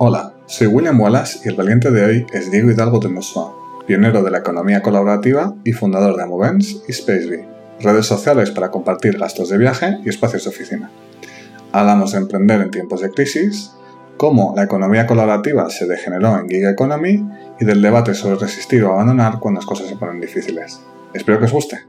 Hola, soy William Wallace y el valiente de hoy es Diego Hidalgo de Mossoa, pionero de la economía colaborativa y fundador de Amovens y Spacebee, redes sociales para compartir gastos de viaje y espacios de oficina. Hablamos de emprender en tiempos de crisis, cómo la economía colaborativa se degeneró en gig economy y del debate sobre resistir o abandonar cuando las cosas se ponen difíciles. Espero que os guste.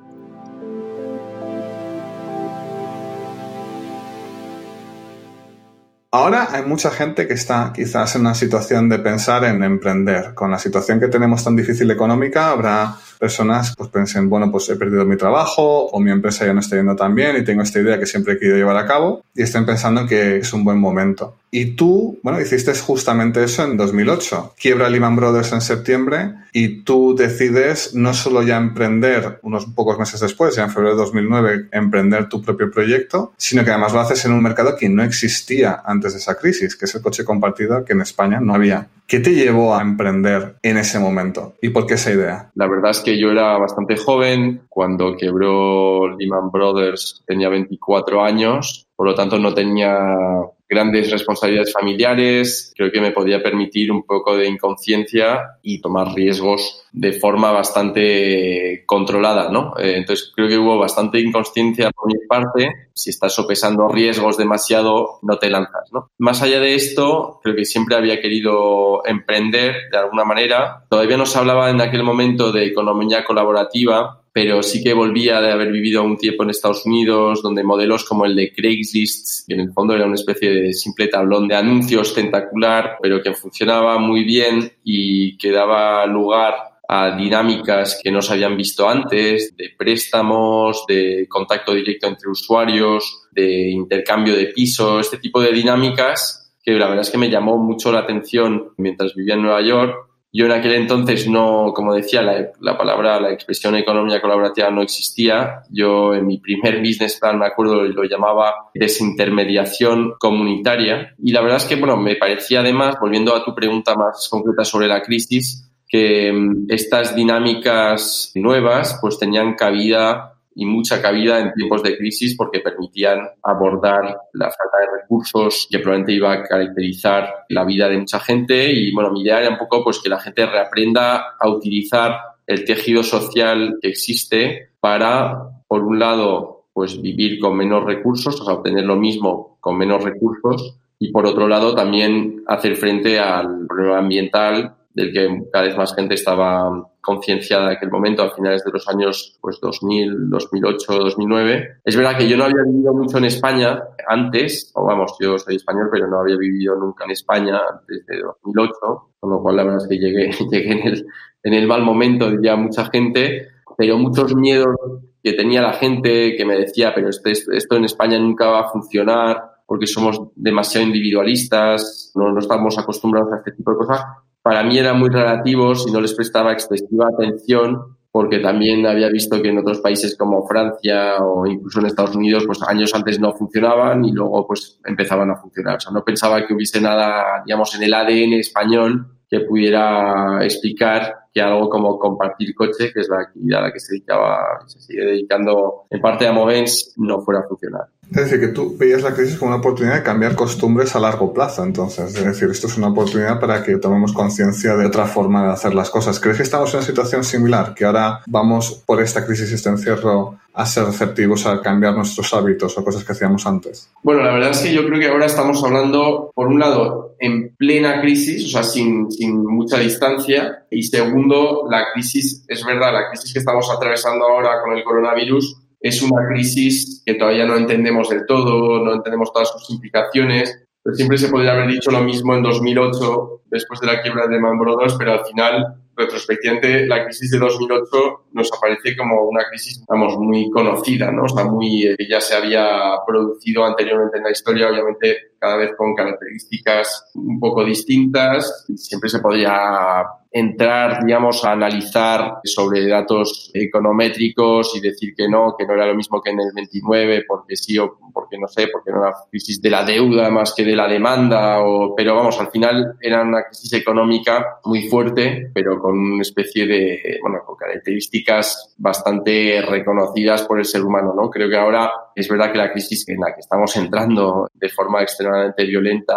Ahora hay mucha gente que está quizás en una situación de pensar en emprender. Con la situación que tenemos tan difícil económica, habrá personas pues piensen, bueno, pues he perdido mi trabajo o mi empresa ya no está yendo tan bien y tengo esta idea que siempre he querido llevar a cabo y estén pensando que es un buen momento. Y tú, bueno, hiciste justamente eso en 2008. Quiebra Lehman Brothers en septiembre y tú decides no solo ya emprender unos pocos meses después, ya en febrero de 2009, emprender tu propio proyecto, sino que además lo haces en un mercado que no existía antes de esa crisis, que es el coche compartido que en España no había. ¿Qué te llevó a emprender en ese momento y por qué esa idea? La verdad es que yo era bastante joven. Cuando quebró Lehman Brothers tenía 24 años, por lo tanto no tenía grandes responsabilidades familiares, creo que me podía permitir un poco de inconsciencia y tomar riesgos de forma bastante controlada, ¿no? Eh, entonces creo que hubo bastante inconsciencia por mi parte. Si estás sopesando riesgos demasiado, no te lanzas, ¿no? Más allá de esto, creo que siempre había querido emprender de alguna manera. Todavía no se hablaba en aquel momento de economía colaborativa, pero sí que volvía de haber vivido un tiempo en Estados Unidos, donde modelos como el de Craigslist, que en el fondo era una especie de simple tablón de anuncios tentacular, pero que funcionaba muy bien y que daba lugar a dinámicas que no se habían visto antes, de préstamos, de contacto directo entre usuarios, de intercambio de pisos, este tipo de dinámicas que la verdad es que me llamó mucho la atención mientras vivía en Nueva York yo en aquel entonces no, como decía, la, palabra, la expresión economía colaborativa no existía. Yo en mi primer business plan, me acuerdo, lo llamaba desintermediación comunitaria. Y la verdad es que, bueno, me parecía además, volviendo a tu pregunta más concreta sobre la crisis, que mm, estas dinámicas nuevas pues tenían cabida y mucha cabida en tiempos de crisis porque permitían abordar la falta de recursos que probablemente iba a caracterizar la vida de mucha gente. Y bueno, mi idea era un poco pues que la gente reaprenda a utilizar el tejido social que existe para, por un lado, pues vivir con menos recursos, o sea, obtener lo mismo con menos recursos y por otro lado también hacer frente al problema ambiental del que cada vez más gente estaba concienciada en aquel momento, a finales de los años pues 2000, 2008, 2009. Es verdad que yo no había vivido mucho en España antes, o vamos, yo soy español, pero no había vivido nunca en España desde 2008, con lo cual la verdad es que llegué, llegué en, el, en el mal momento, diría mucha gente, pero muchos miedos que tenía la gente que me decía, pero esto, esto en España nunca va a funcionar porque somos demasiado individualistas, no, no estamos acostumbrados a este tipo de cosas para mí eran muy relativos y no les prestaba excesiva atención porque también había visto que en otros países como Francia o incluso en Estados Unidos, pues años antes no funcionaban y luego pues empezaban a funcionar. O sea, no pensaba que hubiese nada, digamos, en el ADN español que pudiera explicar que algo como compartir coche, que es la actividad a la que se dedicaba, se sigue dedicando en parte a Movens, no fuera a funcionar. Es decir, que tú veías la crisis como una oportunidad de cambiar costumbres a largo plazo, entonces. Es decir, esto es una oportunidad para que tomemos conciencia de otra forma de hacer las cosas. ¿Crees que estamos en una situación similar? Que ahora vamos por esta crisis y este encierro a ser receptivos a cambiar nuestros hábitos o cosas que hacíamos antes? Bueno, la verdad es que yo creo que ahora estamos hablando, por un lado, en plena crisis, o sea, sin, sin mucha distancia, y segundo, la crisis, es verdad, la crisis que estamos atravesando ahora con el coronavirus es una crisis que todavía no entendemos del todo, no entendemos todas sus implicaciones. Pero siempre se podría haber dicho lo mismo en 2008, después de la quiebra de Man Brothers, pero al final, retrospectivamente, la crisis de 2008 nos aparece como una crisis, vamos, muy conocida, ¿no? O sea, muy, eh, ya se había producido anteriormente en la historia, obviamente cada vez con características un poco distintas. Siempre se podía entrar, digamos, a analizar sobre datos econométricos y decir que no, que no era lo mismo que en el 29, porque sí o porque no sé, porque no era crisis de la deuda más que de la demanda, pero vamos, al final era una crisis económica muy fuerte, pero con una especie de, bueno, con características bastante reconocidas por el ser humano, ¿no? Creo que ahora Es verdad que la crisis en la que estamos entrando de forma extremadamente violenta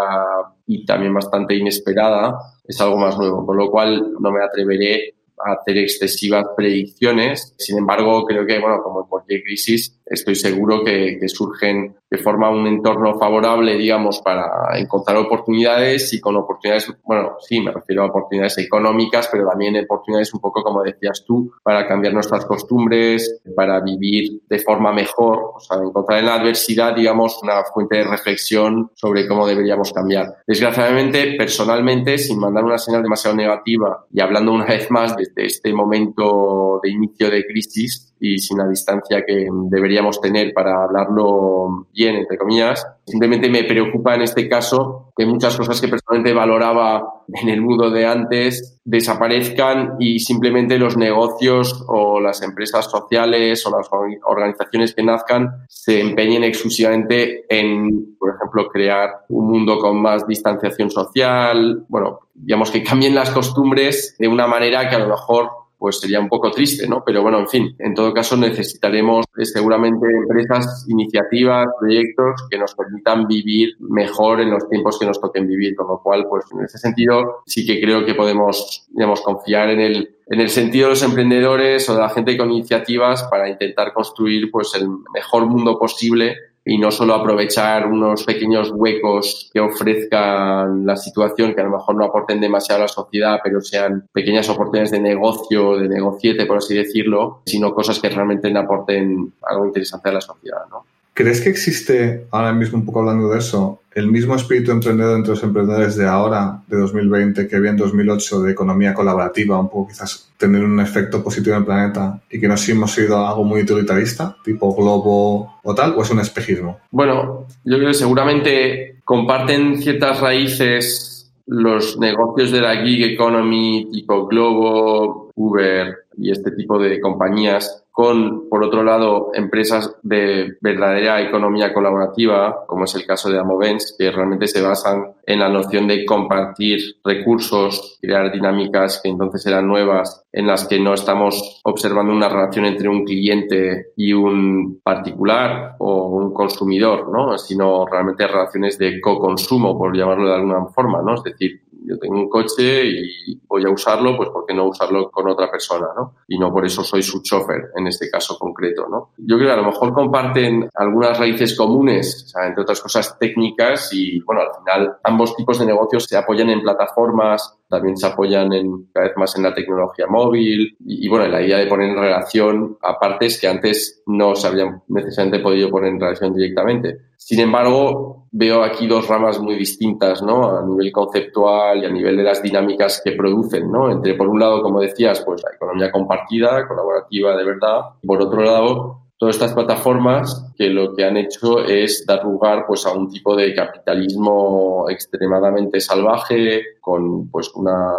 y también bastante inesperada es algo más nuevo, con lo cual no me atreveré a hacer excesivas predicciones. Sin embargo, creo que, bueno, como en cualquier crisis, estoy seguro que, que surgen que forma un entorno favorable, digamos, para encontrar oportunidades y con oportunidades, bueno, sí, me refiero a oportunidades económicas, pero también oportunidades un poco, como decías tú, para cambiar nuestras costumbres, para vivir de forma mejor, o sea, encontrar en la adversidad, digamos, una fuente de reflexión sobre cómo deberíamos cambiar. Desgraciadamente, personalmente, sin mandar una señal demasiado negativa y hablando una vez más desde este momento de inicio de crisis y sin la distancia que deberíamos tener para hablarlo entre comillas. Simplemente me preocupa en este caso que muchas cosas que personalmente valoraba en el mundo de antes desaparezcan y simplemente los negocios o las empresas sociales o las organizaciones que nazcan se empeñen exclusivamente en, por ejemplo, crear un mundo con más distanciación social, bueno, digamos que cambien las costumbres de una manera que a lo mejor pues sería un poco triste, ¿no? Pero bueno, en fin, en todo caso necesitaremos eh, seguramente empresas, iniciativas, proyectos que nos permitan vivir mejor en los tiempos que nos toquen vivir, con lo cual, pues en ese sentido sí que creo que podemos, digamos, confiar en el, en el sentido de los emprendedores o de la gente con iniciativas para intentar construir pues el mejor mundo posible y no solo aprovechar unos pequeños huecos que ofrezcan la situación que a lo mejor no aporten demasiado a la sociedad, pero sean pequeñas oportunidades de negocio, de negociete, por así decirlo, sino cosas que realmente aporten algo interesante a la sociedad, ¿no? ¿Crees que existe, ahora mismo un poco hablando de eso, el mismo espíritu emprendedor entre los emprendedores de ahora, de 2020, que había en 2008 de economía colaborativa, un poco quizás tener un efecto positivo en el planeta y que nos hemos ido a algo muy utilitarista, tipo globo o tal, o es un espejismo? Bueno, yo creo que seguramente comparten ciertas raíces los negocios de la gig economy tipo Globo, Uber y este tipo de compañías con, por otro lado, empresas de verdadera economía colaborativa, como es el caso de Amovens, que realmente se basan en la noción de compartir recursos, crear dinámicas que entonces eran nuevas, en las que no estamos observando una relación entre un cliente y un particular o un consumidor, ¿no? sino realmente relaciones de co-consumo, por llamarlo de alguna forma, ¿no? es decir, yo tengo un coche y voy a usarlo, pues ¿por qué no usarlo con otra persona, no? Y no por eso soy su chofer en este caso concreto, ¿no? Yo creo que a lo mejor comparten algunas raíces comunes, entre otras cosas técnicas y, bueno, al final ambos tipos de negocios se apoyan en plataformas, también se apoyan en, cada vez más en la tecnología móvil y, y bueno, la idea de poner en relación a partes que antes no se habían necesariamente podido poner en relación directamente. Sin embargo, veo aquí dos ramas muy distintas, ¿no? A nivel conceptual y a nivel de las dinámicas que producen, ¿no? Entre, por un lado, como decías, pues la economía compartida, colaborativa de verdad. Por otro lado, todas estas plataformas que lo que han hecho es dar lugar pues a un tipo de capitalismo extremadamente salvaje con pues una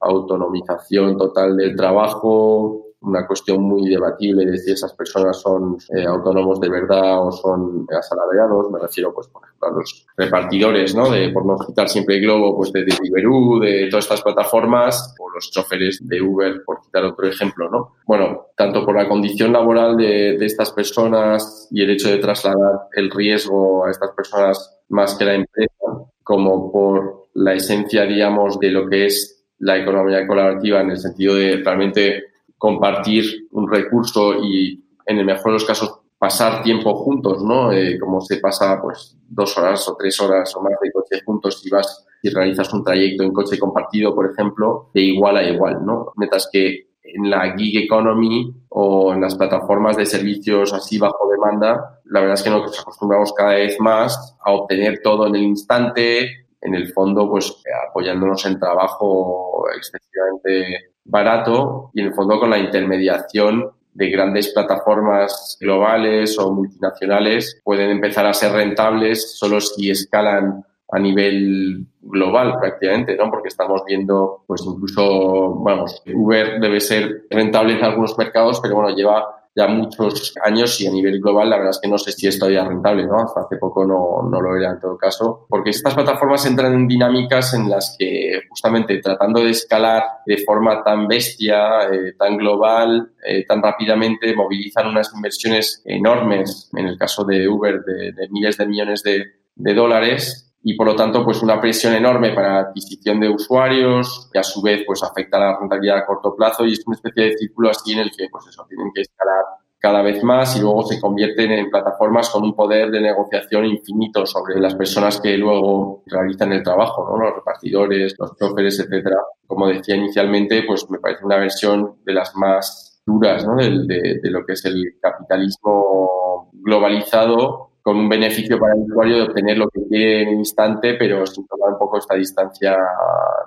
autonomización total del trabajo, una cuestión muy debatible de si esas personas son eh, autónomos de verdad o son asalariados. Me refiero, pues, por ejemplo, a los repartidores, ¿no? De, por no citar siempre el globo, pues de Deliveroo, de todas estas plataformas, o los choferes de Uber, por citar otro ejemplo, ¿no? Bueno, tanto por la condición laboral de, de estas personas y el hecho de trasladar el riesgo a estas personas más que la empresa, como por la esencia, digamos, de lo que es la economía colaborativa en el sentido de realmente compartir un recurso y, en el mejor de los casos, pasar tiempo juntos, ¿no? Eh, como se pasa, pues, dos horas o tres horas o más de coche juntos y vas y realizas un trayecto en coche compartido, por ejemplo, de igual a igual, ¿no? Mientras que en la gig economy o en las plataformas de servicios así bajo demanda, la verdad es que nos acostumbramos cada vez más a obtener todo en el instante, en el fondo, pues apoyándonos en trabajo excesivamente barato y en el fondo con la intermediación de grandes plataformas globales o multinacionales pueden empezar a ser rentables solo si escalan a nivel global prácticamente, ¿no? Porque estamos viendo, pues incluso, vamos, Uber debe ser rentable en algunos mercados, pero bueno, lleva ya muchos años y a nivel global la verdad es que no sé si es todavía rentable, ¿no? Hasta hace poco no, no lo era en todo caso, porque estas plataformas entran en dinámicas en las que justamente tratando de escalar de forma tan bestia, eh, tan global, eh, tan rápidamente, movilizan unas inversiones enormes, en el caso de Uber, de, de miles de millones de, de dólares y por lo tanto pues una presión enorme para la adquisición de usuarios que a su vez pues afecta la rentabilidad a corto plazo y es una especie de círculo así en el que pues eso tienen que escalar cada vez más y luego se convierten en plataformas con un poder de negociación infinito sobre las personas que luego realizan el trabajo, ¿no? los repartidores, los choferes, etcétera. Como decía inicialmente, pues me parece una versión de las más duras ¿no? de, de lo que es el capitalismo globalizado con un beneficio para el usuario de obtener lo que quiere en un instante, pero sin tomar un poco esta distancia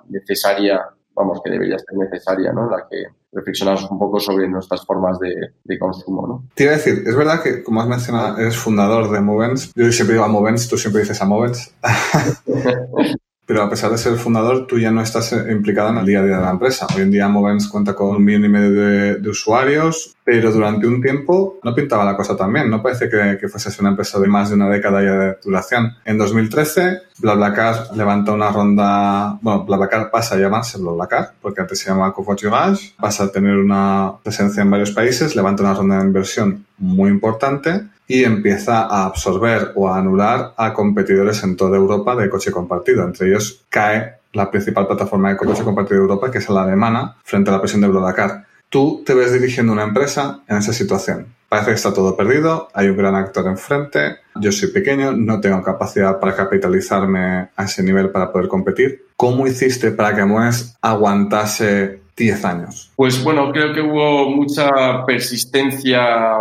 necesaria, vamos, que debería ser necesaria, ¿no? La que reflexionamos un poco sobre nuestras formas de, de consumo, ¿no? Te iba a decir, es verdad que, como has mencionado, eres fundador de Movens. Yo siempre digo a Movens, tú siempre dices a Movens. pero a pesar de ser fundador, tú ya no estás implicada en el día a día de la empresa. Hoy en día Movens cuenta con un millón y medio de, usuarios, pero durante un tiempo no pintaba la cosa tan bien. No parece que, que fuese una empresa de más de una década ya de duración. En 2013, BlaBlaCar levanta una ronda, bueno, BlaBlaCar pasa a llamarse BlaBlaCar, porque antes se llamaba Covoiturage, pasa a tener una presencia en varios países, levanta una ronda de inversión muy importante y empieza a absorber o a anular a competidores en toda Europa de coche compartido. Entre ellos cae la principal plataforma de coche compartido de Europa, que es la alemana, frente a la presión de Blodacar. Tú te ves dirigiendo una empresa en esa situación. Parece que está todo perdido, hay un gran actor enfrente, yo soy pequeño, no tengo capacidad para capitalizarme a ese nivel para poder competir. ¿Cómo hiciste para que Moes aguantase 10 años? Pues bueno, creo que hubo mucha persistencia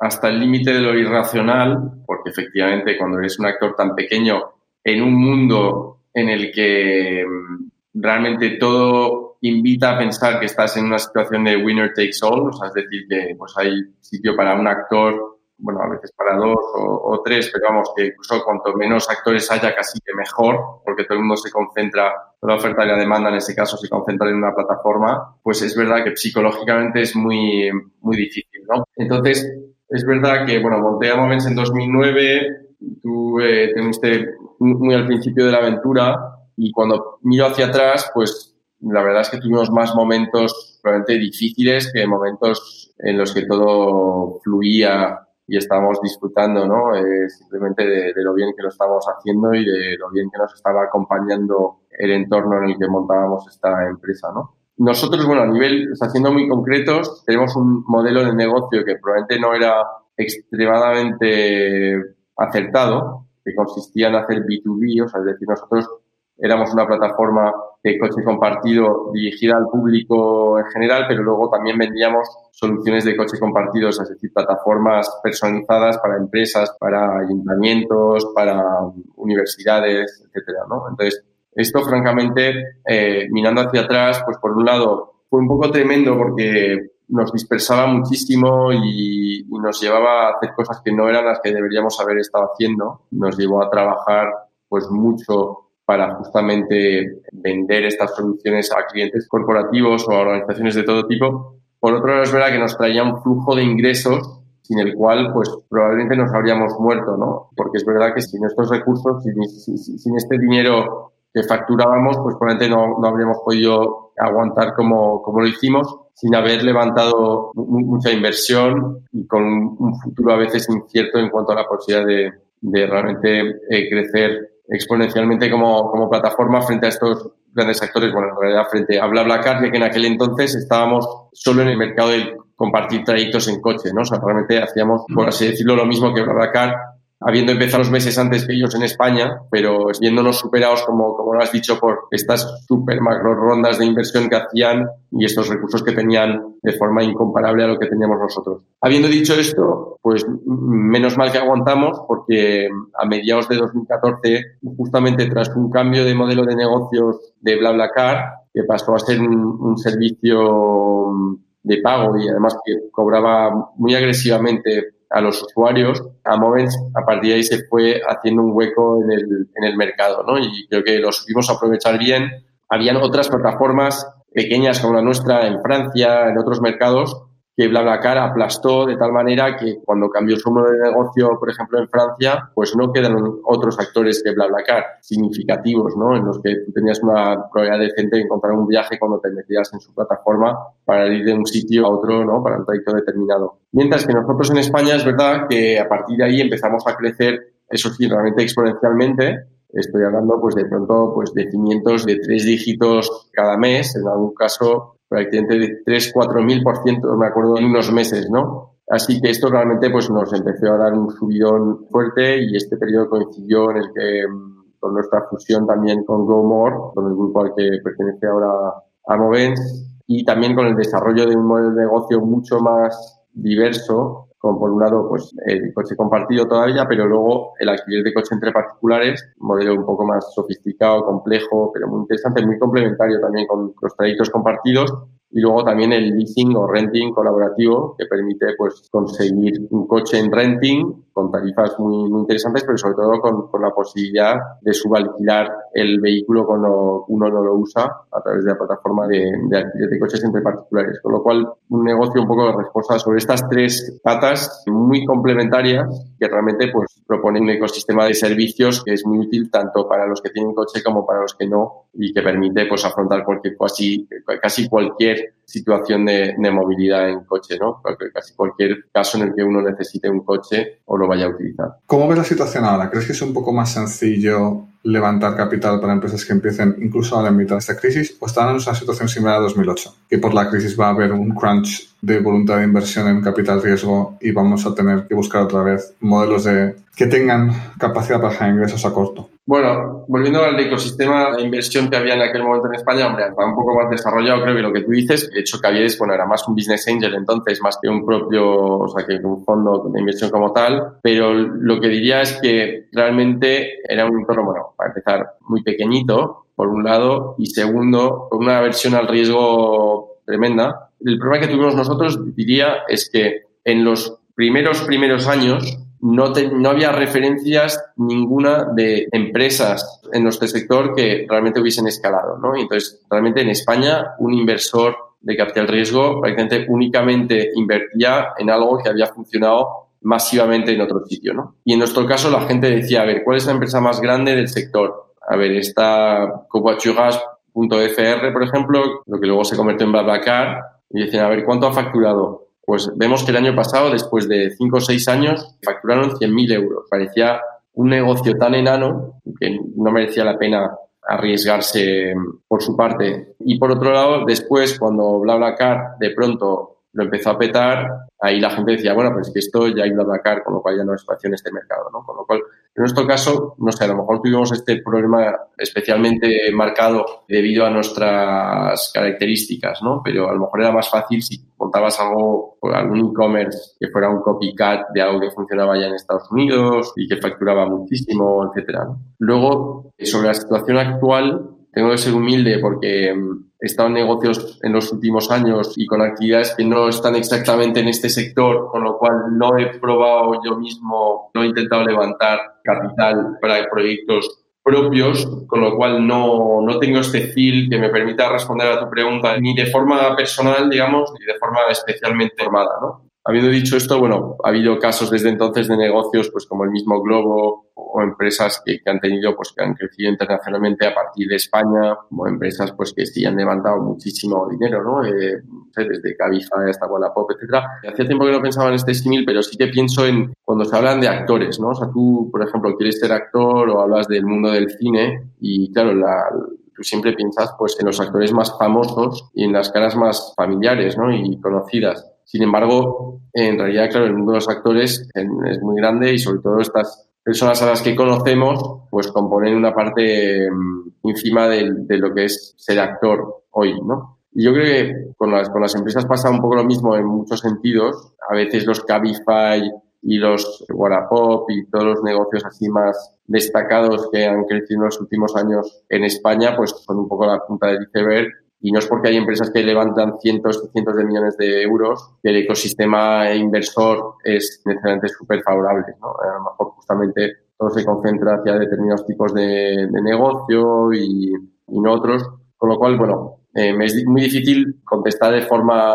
hasta el límite de lo irracional, porque efectivamente cuando eres un actor tan pequeño en un mundo en el que mm, realmente todo invita a pensar que estás en una situación de winner takes all, o sea, es decir, que pues hay sitio para un actor, bueno, a veces para dos o, tres, pero vamos, que incluso cuanto menos actores haya, casi que mejor, porque todo el mundo se concentra, toda la oferta y la demanda en ese caso se concentra en una plataforma, pues es verdad que psicológicamente es muy, muy difícil, ¿no? Entonces, es verdad que, bueno, monté a Moments en 2009, tú eh, muy al principio de la aventura y cuando miro hacia atrás, pues la verdad es que tuvimos más momentos probablemente difíciles que momentos en los que todo fluía y estábamos disfrutando, ¿no? Eh, simplemente de, de, lo bien que lo estábamos haciendo y de lo bien que nos estaba acompañando el entorno en el que montábamos esta empresa, ¿no? Nosotros, bueno, a nivel, o siendo muy concretos, tenemos un modelo de negocio que probablemente no era extremadamente acertado, que consistía en hacer B2B, o sea, es decir, nosotros éramos una plataforma de coche compartido dirigida al público en general, pero luego también vendíamos soluciones de coche compartido, es decir, plataformas personalizadas para empresas, para ayuntamientos, para universidades, etcétera. Entonces, esto, francamente, eh, mirando hacia atrás, pues por un lado fue un poco tremendo porque nos dispersaba muchísimo y, nos llevaba a hacer cosas que no eran las que deberíamos haber estado haciendo. Nos llevó a trabajar pues mucho para justamente vender estas soluciones a clientes corporativos o a organizaciones de todo tipo. Por otro lado, es verdad que nos traía un flujo de ingresos sin el cual pues probablemente nos habríamos muerto, ¿no? Porque es verdad que sin estos recursos, sin, este dinero que facturábamos, pues probablemente no, no habríamos podido aguantar como, como lo hicimos sin haber levantado mucha inversión y con un futuro a veces incierto en cuanto a la posibilidad de, de realmente eh, crecer exponencialmente como, como plataforma frente a estos grandes actores, bueno, en realidad frente a BlaBlaCar, que en aquel entonces estábamos solo en el mercado de compartir trayectos en coche, ¿no? O sea, realmente hacíamos, por así decirlo, lo mismo que BlaBlaCar, habiendo empezado los meses antes que ellos en España, pero viéndonos superados, como, como lo has dicho, por estas super macro rondas de inversión que hacían y estos recursos que tenían de forma incomparable a lo que teníamos nosotros. Habiendo dicho esto, pues menos mal que aguantamos porque a mediados de 2014, justamente tras un cambio de modelo de negocios de BlaBlaCar, que pasó a ser un, un servicio de pago y además que cobraba muy agresivamente a los usuarios, a Moments a partir de ahí se fue haciendo un hueco en el, en el mercado, ¿no? Y creo que lo supimos aprovechar bien. Habían otras plataformas pequeñas como la nuestra en Francia, en otros mercados, que BlaBlaCar aplastó de tal manera que cuando cambió su modelo de negocio, por ejemplo, en Francia, pues no quedaron otros actores que BlaBlaCar significativos, ¿no? En los que tú tenías una probabilidad decente de encontrar un viaje cuando te metías en su plataforma para ir de un sitio a otro, ¿no? Para un trayecto determinado. Mientras que nosotros en España es verdad que a partir de ahí empezamos a crecer, eso sí, realmente exponencialmente, estoy hablando pues de pronto pues de 500 de tres dígitos cada mes en algún caso prácticamente de 3, 4 mil por ciento, me acuerdo, en unos meses, ¿no? Así que esto realmente pues nos empezó a dar un subidón fuerte y este periodo coincidió en el que mm, con nuestra fusión también con GoMore, con el grupo al que pertenece ahora a Movens, y también con el desarrollo de un modelo de negocio mucho más diverso como por un lado pues el coche compartido todavía, pero luego el alquiler de coche entre particulares, un modelo un poco más sofisticado, complejo, pero muy interesante, muy complementario también con los trayectos compartidos. Y luego también el leasing o renting colaborativo que permite pues conseguir un coche en renting con tarifas muy, interesantes, pero sobre todo con, la posibilidad de subalquilar el vehículo cuando uno no lo usa a través de la plataforma de, de alquiler de coches entre particulares. Con lo cual, un negocio un poco de respuesta sobre estas tres patas muy complementarias que realmente pues proponen un ecosistema de servicios que es muy útil tanto para los que tienen coche como para los que no y que permite pues afrontar cualquier, casi, casi cualquier situación de, de, movilidad en coche, ¿no? Casi cualquier caso en el que uno necesite un coche o lo vaya a utilizar. ¿Cómo ves la situación ahora? ¿Crees que es un poco más sencillo levantar capital para empresas que empiecen incluso a la mitad de esta crisis o están en una situación similar a 2008? Que por la crisis va a haber un crunch de voluntad de inversión en capital riesgo y vamos a tener que buscar otra vez modelos de que tengan capacidad para generar ingresos a corto. Bueno, volviendo al ecosistema de inversión que había en aquel momento en España, hombre, está un poco más desarrollado, creo que lo que tú dices, de hecho Caviedes, bueno, era más un business angel entonces, más que un propio, o sea, que un fondo de inversión como tal, pero lo que diría es que realmente era un entorno, bueno, para empezar, muy pequeñito, por un lado, y segundo, con una aversión al riesgo tremenda. El problema que tuvimos nosotros, diría, es que en los primeros, primeros años, no, no había referencias ninguna de empresas en nuestro sector que realmente hubiesen escalado, ¿no? entonces, realmente en España, un inversor de capital riesgo prácticamente únicamente invertía en algo que había funcionado masivamente en otro sitio, ¿no? Y en nuestro caso la gente decía, a ver, ¿cuál es la empresa más grande del sector? A ver, está Copachugas.fr, por ejemplo, lo que luego se convirtió en BlaBlaCar, y decían, a ver, ¿cuánto ha facturado? Pues vemos que el año pasado, después de 5 o 6 años, facturaron 100.000 euros. Parecía un negocio tan enano que no merecía la pena arriesgarse por su parte. Y por otro lado, después, cuando BlaBlaCar de pronto lo empezó a petar, ahí la gente decía, bueno, pues que esto ya iba a atacar, con lo cual ya no es espacio en este mercado, ¿no? Con lo cual, en nuestro caso, no sé, a lo mejor tuvimos este problema especialmente marcado debido a nuestras características, ¿no? Pero a lo mejor era más fácil si montabas algo, algún e-commerce que fuera un copycat de algo que funcionaba ya en Estados Unidos y que facturaba muchísimo, etcétera. Luego, sobre la situación actual, tengo que ser humilde porque mm, he estado en negocios en los últimos años y con actividades que no están exactamente en este sector, con lo cual no he probado yo mismo, no he intentado levantar capital para proyectos propios, con lo cual no, no tengo este feel que me permita responder a tu pregunta ni de forma personal, digamos, ni de forma especialmente formada, ¿no? Habiendo dicho esto, bueno, ha habido casos desde entonces de negocios, pues como el mismo Globo o empresas que, que, han tenido, pues que han crecido internacionalmente a partir de España, como empresas, pues que sí han levantado muchísimo dinero, ¿no? Eh, desde Cabify hasta Wallapop, etcétera. Hacía tiempo que no pensaba en este símil, pero sí que pienso en cuando se hablan de actores, ¿no? O sea, tú, por ejemplo, quieres ser actor o hablas del mundo del cine y, claro, la, tú siempre piensas pues en los actores más famosos y en las caras más familiares, ¿no? Y conocidas. Sin embargo, en realidad, claro, el mundo de los actores es muy grande y sobre todo estas personas a las que conocemos, pues componen una parte mm, encima de, de, lo que es ser actor hoy, ¿no? Y yo creo que con las, con las empresas pasa un poco lo mismo en muchos sentidos. A veces los Cabify y los Wallapop y todos los negocios así más destacados que han crecido en los últimos años en España, pues son un poco la punta del iceberg y no es porque hay empresas que levantan cientos y cientos de millones de euros que el ecosistema inversor es necesariamente súper favorable. ¿no? A lo mejor justamente todo se concentra hacia determinados tipos de, de negocio y, y, no otros. Con lo cual, bueno, eh, es muy difícil contestar de forma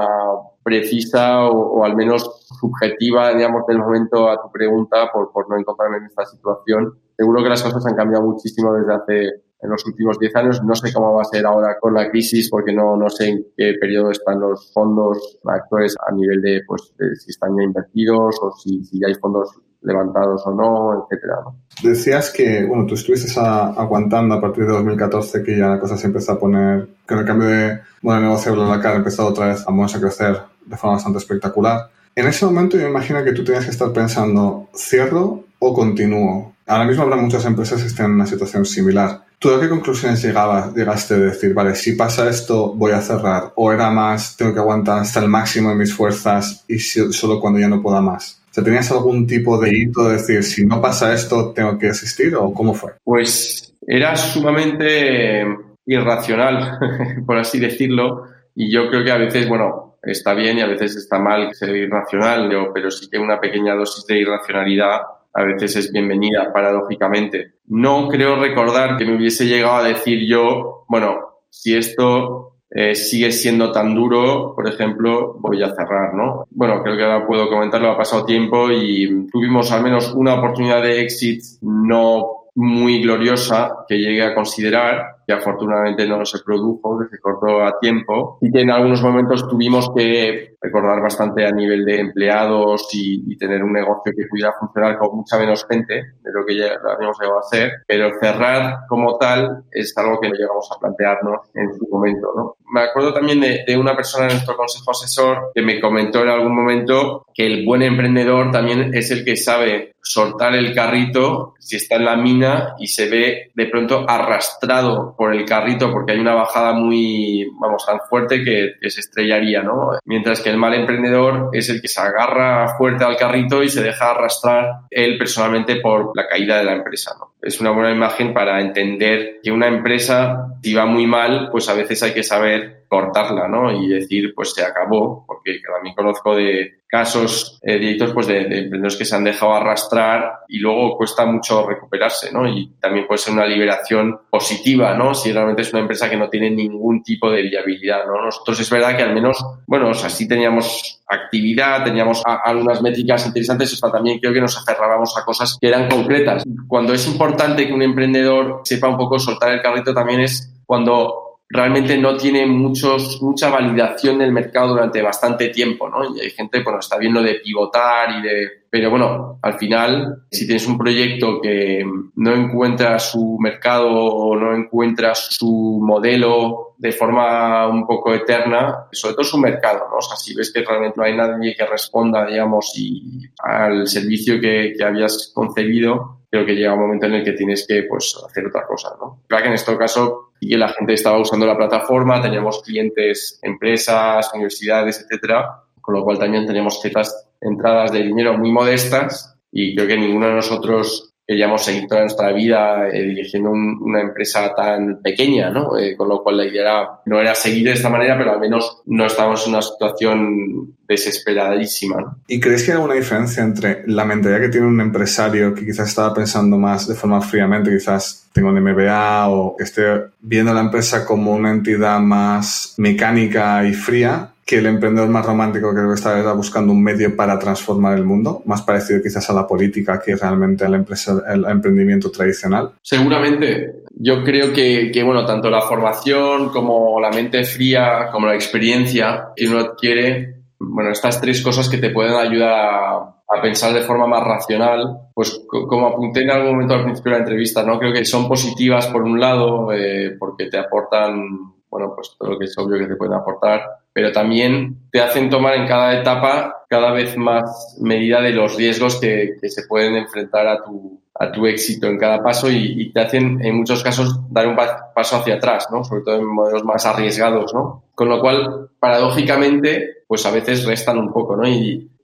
precisa o, al menos subjetiva, digamos, del momento a tu pregunta por, por no encontrarme en esta situación. Seguro que las cosas han cambiado muchísimo desde hace en los últimos 10 años. No sé cómo va a ser ahora con la crisis porque no, no sé en qué periodo están los fondos actores a nivel de, pues, si están ya invertidos o si, ya hay fondos levantados o no, etcétera. Decías que, bueno, tú estuviste aguantando a partir de 2014 que ya la cosa se empezó a poner, que el cambio de modelo de negocio de la cara ha empezado otra vez a moverse a crecer de forma bastante espectacular. En ese momento yo me imagino que tú tenías que estar pensando, ¿cierro o continúo? Ahora mismo habrá muchas empresas que estén en una situación similar. ¿Tú a qué conclusiones llegabas, llegaste a decir, vale, si pasa esto voy a cerrar? ¿O era más, tengo que aguantar hasta el máximo de mis fuerzas y solo cuando ya no pueda más? ¿Tenías algún tipo de hito de decir, si no pasa esto, tengo que asistir o cómo fue? Pues era sumamente irracional, por así decirlo, y yo creo que a veces, bueno, está bien y a veces está mal ser irracional, pero sí que una pequeña dosis de irracionalidad a veces es bienvenida, paradójicamente. No creo recordar que me hubiese llegado a decir yo, bueno, si esto eh, sigue siendo tan duro, por ejemplo, voy a cerrar, ¿no? Bueno, creo que ahora puedo comentarlo, ha pasado tiempo y tuvimos al menos una oportunidad de exit no muy gloriosa que llegué a considerar que afortunadamente no se produjo, que se cortó a tiempo y que en algunos momentos tuvimos que recordar bastante a nivel de empleados y, tener un negocio que pudiera funcionar con mucha menos gente de lo que ya habíamos llegado a hacer, pero cerrar como tal es algo que no llegamos a plantearnos en su momento. ¿no? Me acuerdo también de, de una persona en nuestro consejo asesor que me comentó en algún momento que el buen emprendedor también es el que sabe soltar el carrito si está en la mina y se ve de pronto arrastrado por el carrito porque hay una bajada muy, vamos, tan fuerte que, se estrellaría, ¿no? Mientras que el mal emprendedor es el que se agarra fuerte al carrito y se deja arrastrar él personalmente por la caída de la empresa, ¿no? Es una buena imagen para entender que una empresa, si va muy mal, pues a veces hay que saber cortarla, ¿no? Y decir, pues se acabó, porque también conozco de casos eh, directos pues de, emprendedores que se han dejado arrastrar y luego cuesta mucho recuperarse, ¿no? Y también puede ser una liberación positiva, ¿no? Si realmente es una empresa que no tiene ningún tipo de viabilidad, ¿no? Nosotros es verdad que al menos, bueno, o sea, sí teníamos actividad, teníamos algunas métricas interesantes, hasta también creo que nos aferrábamos a cosas que eran concretas. Cuando es importante que un emprendedor sepa un poco soltar el carrito también es cuando realmente no tiene muchos, mucha validación del mercado durante bastante tiempo, ¿no? Y hay gente, bueno, está viendo de pivotar y de... Pero bueno, al final, si tienes un proyecto que no encuentra su mercado o no encuentra su modelo de forma un poco eterna, sobre todo su mercado, ¿no? O sea, si ves que realmente no hay nadie que responda, digamos, y al servicio que, que habías concebido, creo que llega un momento en el que tienes que, pues, hacer otra cosa, ¿no? Claro que en este caso y la gente estaba usando la plataforma, teníamos clientes, empresas, universidades, etcétera, con lo cual también teníamos ciertas entradas de dinero muy modestas y creo que ninguno de nosotros queríamos seguir toda nuestra vida eh, dirigiendo una empresa tan pequeña, ¿no? Eh, con lo cual la idea no era seguir de esta manera, pero al menos no estábamos en una situación desesperadísima. ¿Y crees que hay alguna diferencia entre la mentalidad que tiene un empresario que quizás estaba pensando más de forma fríamente, quizás tengo un MBA o que esté viendo la empresa como una entidad más mecánica y fría que el emprendedor más romántico que está buscando un medio para transformar el mundo, más parecido quizás a la política que realmente al el emprendimiento tradicional? Seguramente. Yo creo que, que, bueno, tanto la formación como la mente fría, como la experiencia que uno adquiere, bueno, estas tres cosas que te pueden ayudar a, pensar de forma más racional, pues como apunté en algún momento al principio de la entrevista, ¿no? Creo que son positivas por un lado, eh, porque te aportan, bueno, pues todo lo que es obvio que te pueden aportar, pero también te hacen tomar en cada etapa cada vez más medida de los riesgos que, que se pueden enfrentar a tu, a tu éxito en cada paso y, te hacen en muchos casos dar un paso hacia atrás, ¿no? Sobre todo en modelos más arriesgados, ¿no? Con lo cual, paradójicamente, pues a veces restan un poco, ¿no?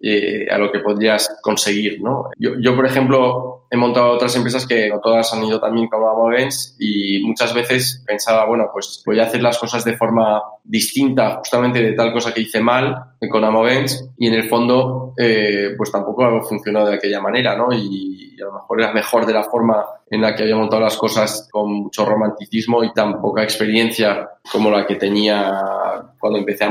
Eh, a lo que podrías conseguir, ¿no? Yo, yo, por ejemplo, he montado otras empresas que no todas han ido también como Amovens y muchas veces pensaba, bueno, pues voy a hacer las cosas de forma distinta justamente de tal cosa que hice mal con Amovens y en el fondo, eh, pues tampoco funcionado de aquella manera, ¿no? Y, y a lo mejor era mejor de la forma en la que había montado las cosas con mucho romanticismo y tan poca experiencia como la que tenía cuando empecé a.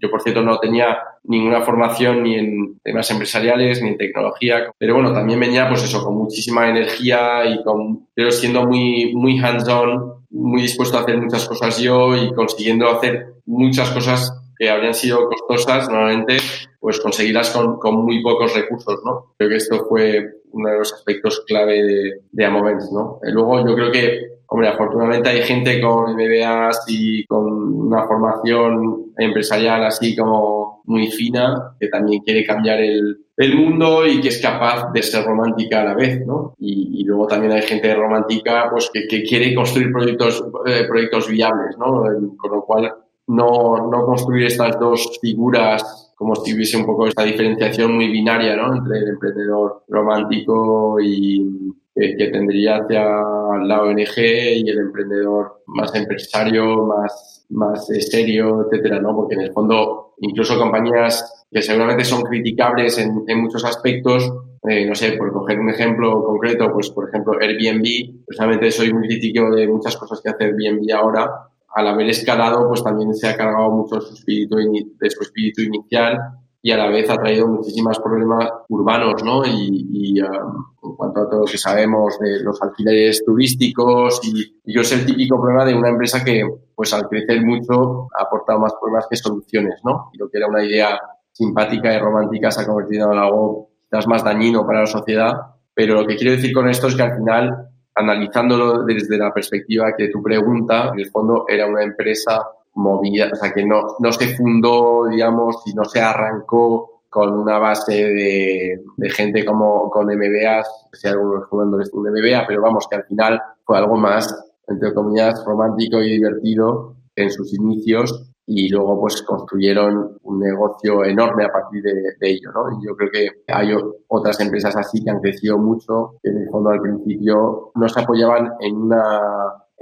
Yo, por cierto, no tenía ninguna formación ni en temas empresariales ni en tecnología, pero bueno, también venía pues eso, con muchísima energía y con, pero siendo muy, muy hands-on, muy dispuesto a hacer muchas cosas yo y consiguiendo hacer muchas cosas que habrían sido costosas, normalmente, pues conseguirlas con, con muy pocos recursos, ¿no? Creo que esto fue uno de los aspectos clave de, de Amovens, ¿no? Luego yo creo que, hombre, afortunadamente hay gente con MBAs y con una formación empresarial así como muy fina que también quiere cambiar el, el mundo y que es capaz de ser romántica a la vez, ¿no? Y, luego también hay gente romántica pues que, que quiere construir proyectos, eh, proyectos viables, ¿no? Con lo cual no, no construir estas dos figuras como si hubiese un poco esta diferenciación muy binaria ¿no? entre el emprendedor romántico y que, tendría hacia la ONG y el emprendedor más empresario, más, más serio, etcétera, ¿no? Porque en el fondo, incluso compañías que seguramente son criticables en, en muchos aspectos, eh, no sé, por coger un ejemplo concreto, pues por ejemplo Airbnb, precisamente soy muy crítico de muchas cosas que hace Airbnb ahora, al haber escalado, pues también se ha cargado mucho su espíritu de su espíritu inicial y a la vez ha traído muchísimos problemas urbanos, ¿no? Y, y um, en cuanto a todo lo que sabemos de los alquileres turísticos y, y, yo es el típico problema de una empresa que, pues al crecer mucho, ha aportado más problemas que soluciones, ¿no? Y lo que era una idea simpática y romántica se ha convertido en algo quizás más dañino para la sociedad. Pero lo que quiero decir con esto es que al final analizándolo desde la perspectiva que tu pregunta, en el fondo era una empresa movida, o sea, que no, no se fundó, digamos, y no se arrancó con una base de, de gente como con MBAs, si algunos jugando un MBA, pero vamos, que al final fue algo más, entre comillas, romántico y divertido en sus inicios y luego pues construyeron un negocio enorme a partir de, de, ello, ¿no? Y yo creo que hay otras empresas así que han crecido mucho, que en el fondo al principio no se apoyaban en una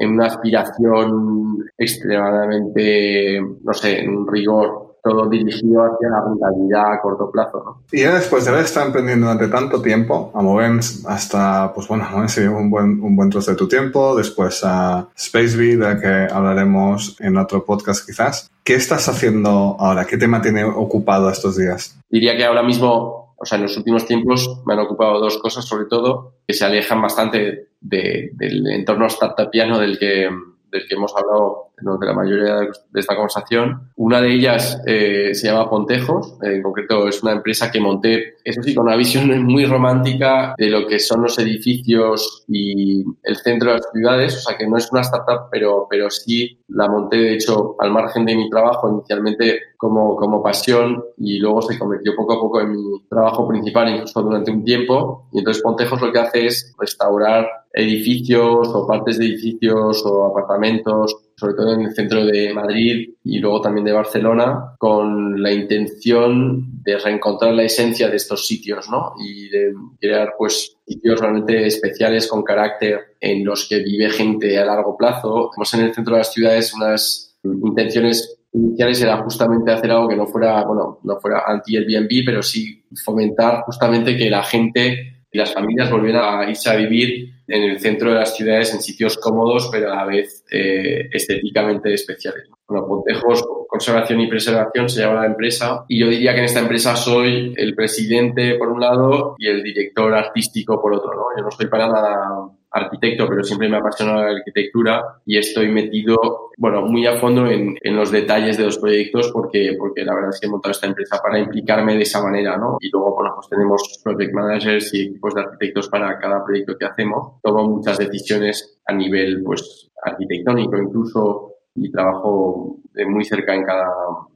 en una aspiración extremadamente, no sé, en un rigor todo dirigido hacia la rentabilidad a corto plazo. ¿no? Y ya después de haber estado emprendiendo durante tanto tiempo, a Movens hasta, pues bueno, Movens un buen, un buen trozo de tu tiempo, después a Spacebee, de que hablaremos en otro podcast quizás. ¿Qué estás haciendo ahora? ¿Qué tema tiene ocupado estos días? Diría que ahora mismo, o sea, en los últimos tiempos me han ocupado dos cosas, sobre todo, que se alejan bastante de, del entorno startupiano del que, del que hemos hablado de la mayoría de esta conversación. Una de ellas eh, se llama Pontejos, en concreto es una empresa que monté, eso sí, con una visión muy romántica de lo que son los edificios y el centro de las ciudades, o sea que no es una startup, pero, pero sí la monté, de hecho, al margen de mi trabajo, inicialmente como, como pasión y luego se convirtió poco a poco en mi trabajo principal, incluso durante un tiempo. Y entonces Pontejos lo que hace es restaurar edificios o partes de edificios o apartamentos sobre todo en el centro de Madrid y luego también de Barcelona, con la intención de reencontrar la esencia de estos sitios, ¿no? Y de crear, pues, sitios realmente especiales con carácter en los que vive gente a largo plazo. Tenemos en el centro de las ciudades unas intenciones iniciales era justamente hacer algo que no fuera, bueno, no fuera anti-Airbnb, pero sí fomentar justamente que la gente y las familias volvieran a irse a vivir en el centro de las ciudades, en sitios cómodos, pero a la vez eh, estéticamente especiales. Bueno, Pontejos, Conservación y Preservación se llama la empresa y yo diría que en esta empresa soy el presidente por un lado y el director artístico por otro. ¿no? Yo no soy para nada arquitecto, pero siempre me apasiona la arquitectura y estoy metido, bueno, muy a fondo en, en, los detalles de los proyectos porque, porque la verdad es que he montado esta empresa para implicarme de esa manera, ¿no? Y luego, bueno, pues tenemos project managers y equipos de arquitectos para cada proyecto que hacemos. Tomo muchas decisiones a nivel, pues, arquitectónico incluso y trabajo muy cerca en cada,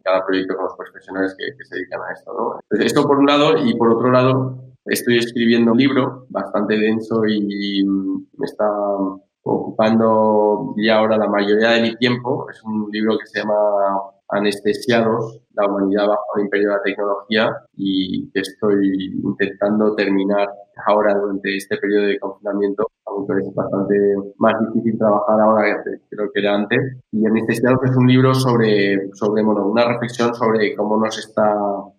cada proyecto con los profesionales que, que se dedican a esto, ¿no? Entonces, esto por un lado y por otro lado, Estoy escribiendo un libro bastante denso y me está ocupando ya ahora la mayoría de mi tiempo. Es un libro que se llama Anestesiados, la humanidad bajo el imperio de la tecnología y que estoy intentando terminar ahora durante este periodo de confinamiento, es bastante más difícil trabajar ahora que lo que era antes. Y Anestesiados es un libro sobre, sobre bueno, una reflexión sobre cómo nos está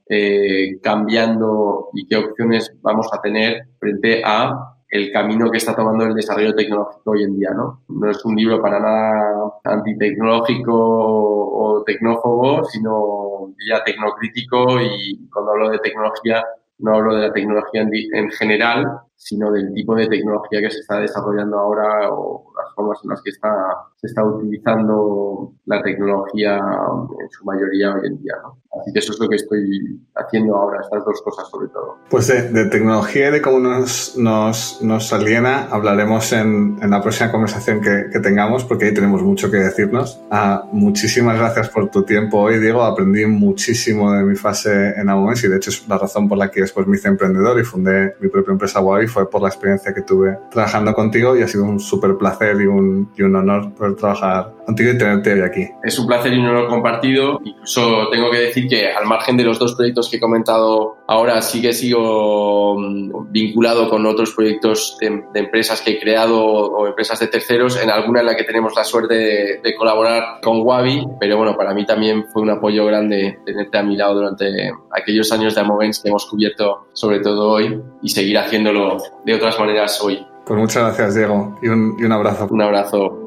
eh, cambiando y qué opciones vamos a tener frente a el camino que está tomando el desarrollo tecnológico hoy en día, ¿no? No es un libro para nada antitecnológico o, tecnófobo, sino ya tecnocrítico y cuando hablo de tecnología no hablo de la tecnología en, general, sino del tipo de tecnología que se está desarrollando ahora o las formas en las que está, se está utilizando la tecnología en su mayoría hoy en día. ¿no? Así que eso es lo que estoy haciendo ahora, estas dos cosas sobre todo. Pues de, tecnología y de cómo nos, nos, nos aliena hablaremos en, en, la próxima conversación que, que, tengamos, porque ahí tenemos mucho que decirnos. Ah, muchísimas gracias por tu tiempo hoy, Diego. Aprendí muchísimo de mi fase en Amomens y de hecho es la razón por la que después me hice emprendedor y fundé mi propia empresa Huawei fue por la experiencia que tuve trabajando contigo y ha sido un súper placer y un, honor poder trabajar contigo y tenerte hoy aquí. Es un placer y un honor compartido. Incluso tengo que decir que al margen de los dos proyectos que he comentado ahora, sí que sigo mm, vinculado con otros proyectos de, empresas que he creado o empresas de terceros, en alguna en la que tenemos la suerte de, colaborar con Wabi, pero bueno, para mí también fue un apoyo grande tenerte a mi lado durante aquellos años de Amovens que hemos cubierto sobre todo hoy y seguir haciéndolo de otras maneras hoy. Pues muchas gracias, Diego, y un, y un abrazo. Un abrazo.